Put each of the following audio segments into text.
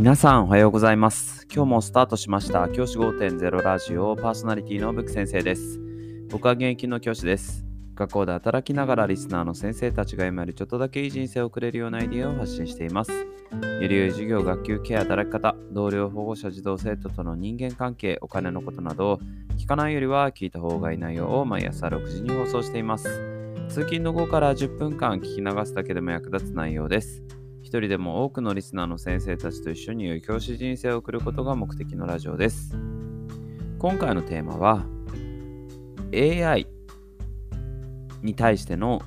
皆さんおはようございます。今日もスタートしました教師5.0ラジオパーソナリティのブック先生です。僕は現役の教師です。学校で働きながらリスナーの先生たちが今よりちょっとだけいい人生を送れるようなアイディアを発信しています。より良い授業、学級ケア、働き方、同僚、保護者、児童生徒との人間関係、お金のことなど、聞かないよりは聞いた方がいい内容を毎朝6時に放送しています。通勤の後から10分間聞き流すだけでも役立つ内容です。人でも多くのリスナーの先生たちと一緒に良い教師人生を送ることが目的のラジオです。今回のテーマは AI に対しての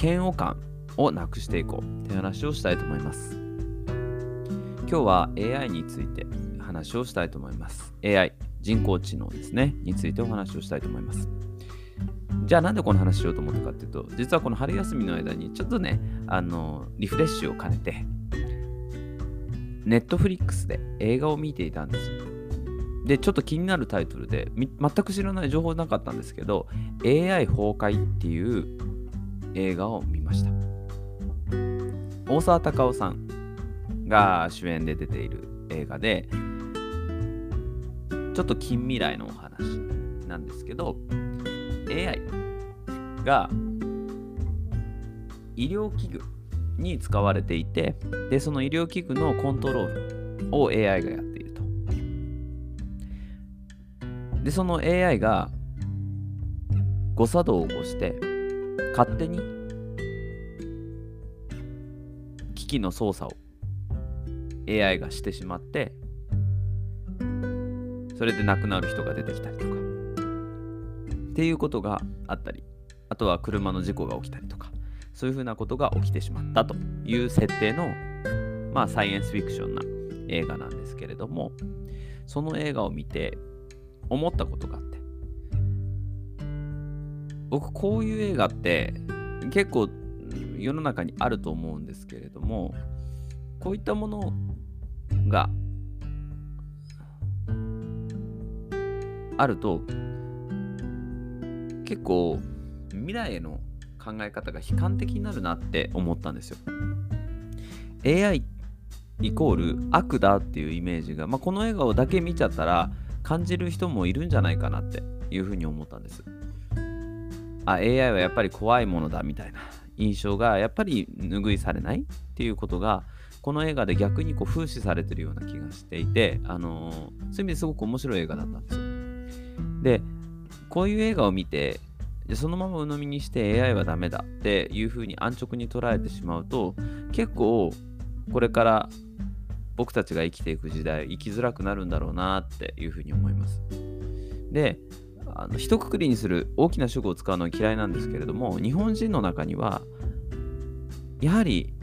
嫌悪感をなくしていこうという話をしたいと思います。今日は AI について話をしたいと思います。AI、人工知能ですね、についてお話をしたいと思います。じゃあなんでこの話しようと思ったかっていうと、実はこの春休みの間にちょっとね、あの、リフレッシュを兼ねて、ネットフリックスで映画を見ていたんですよ。で、ちょっと気になるタイトルで、全く知らない情報なかったんですけど、AI 崩壊っていう映画を見ました。大沢たかおさんが主演で出ている映画で、ちょっと近未来のお話なんですけど、AI が医療器具に使われていてでその医療器具のコントロールを AI がやっていると。でその AI が誤作動を起こして勝手に機器の操作を AI がしてしまってそれで亡くなる人が出てきたりとか。っていうことがあったり、あとは車の事故が起きたりとか、そういうふうなことが起きてしまったという設定の、まあ、サイエンスフィクションな映画なんですけれども、その映画を見て思ったことがあって、僕、こういう映画って結構世の中にあると思うんですけれども、こういったものがあると、結構未来への考え方が悲観的になるなって思ったんですよ。AI イコール悪だっていうイメージが、まあ、この映画をだけ見ちゃったら感じる人もいるんじゃないかなっていうふうに思ったんです。あ AI はやっぱり怖いものだみたいな印象がやっぱり拭いされないっていうことがこの映画で逆にこう風刺されてるような気がしていて、あのーそういう意味ですごく面白い映画だったんですよ。でこういう映画を見て、でそのまま鵜呑みにして AI はダメだっていうふうに安直に捉えてしまうと、結構これから僕たちが生きていく時代、生きづらくなるんだろうなっていうふうに思います。で、あの一括りにする大きな主語を使うのは嫌いなんですけれども、日本人の中には、やはり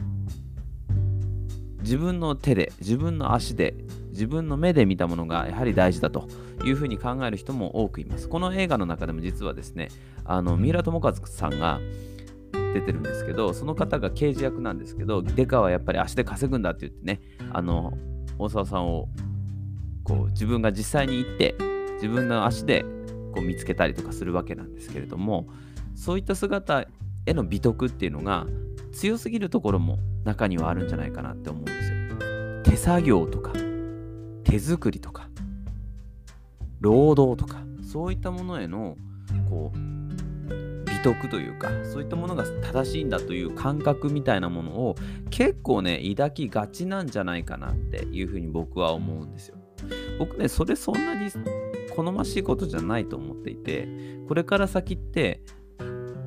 自分の手で、自分の足で、自分の目で見たものがやはり大事だというふうに考える人も多くいます。この映画の中でも実はですね、あの三浦友和さんが出てるんですけど、その方が刑事役なんですけど、デカはやっぱり足で稼ぐんだって言ってね、あの大沢さんをこう自分が実際に行って、自分の足でこう見つけたりとかするわけなんですけれども、そういった姿への美徳っていうのが強すぎるところも中にはあるんじゃないかなって思うんですよ。手作業とか手作りとか労働とかそういったものへのこう美徳というかそういったものが正しいんだという感覚みたいなものを結構ね抱きがちなんじゃないかなっていうふうに僕は思うんですよ。僕ねそれそんなに好ましいことじゃないと思っていてこれから先って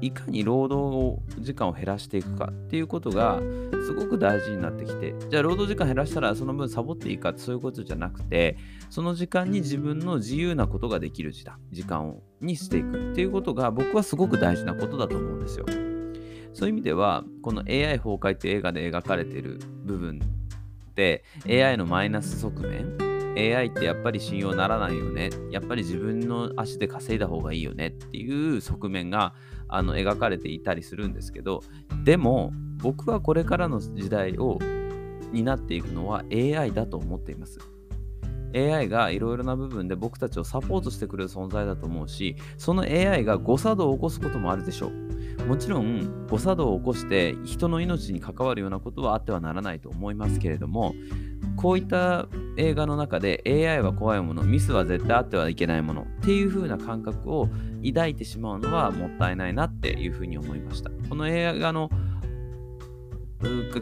いかに労働時間を減らしていくかっていうことがすごく大事になってきてじゃあ労働時間減らしたらその分サボっていいかってそういうことじゃなくてその時間に自分の自由なことができる時間時間をにしていくっていうことが僕はすごく大事なことだと思うんですよ。そういう意味ではこの AI 崩壊って映画で描かれている部分って AI のマイナス側面 AI ってやっぱり信用ならないよねやっぱり自分の足で稼いだ方がいいよねっていう側面があの描かれていたりするんですけどでも僕はこれからの時代を担っていくのは AI だと思っています AI がいろいろな部分で僕たちをサポートしてくれる存在だと思うし、その AI が誤作動を起こすこともあるでしょう。もちろん誤作動を起こして人の命に関わるようなことはあってはならないと思いますけれども、こういった映画の中で AI は怖いもの、ミスは絶対あってはいけないものっていう風な感覚を抱いてしまうのはもったいないなっていうふうに思いました。この映画の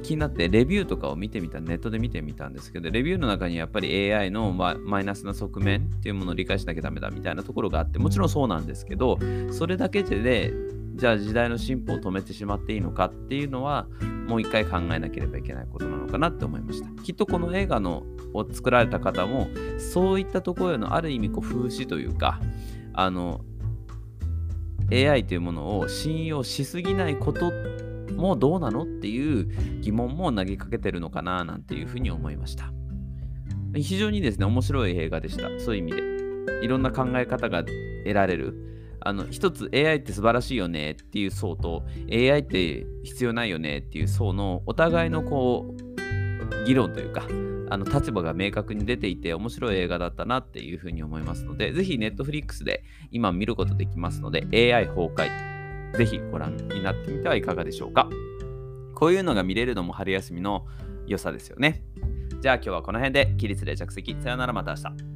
気になってレビューとかを見てみたネットで見てみたんですけどレビューの中にやっぱり AI のマイナスな側面っていうものを理解しなきゃダメだみたいなところがあってもちろんそうなんですけどそれだけでじゃあ時代の進歩を止めてしまっていいのかっていうのはもう一回考えなければいけないことなのかなって思いましたきっとこの映画のを作られた方もそういったところへのある意味こう風刺というかあの AI というものを信用しすぎないこともどうなのっていう疑問も投げかけてるのかななんていうふうに思いました。非常にですね、面白い映画でした。そういう意味で。いろんな考え方が得られる。あの、一つ AI って素晴らしいよねっていう層と AI って必要ないよねっていう層のお互いのこう、議論というか、あの立場が明確に出ていて面白い映画だったなっていうふうに思いますので、ぜひ Netflix で今見ることできますので、AI 崩壊、ぜひご覧になってみてはいかがでしょうか。こういうのが見れるのも春休みの良さですよね。じゃあ今日はこの辺で起立で着席。さよならまた明日。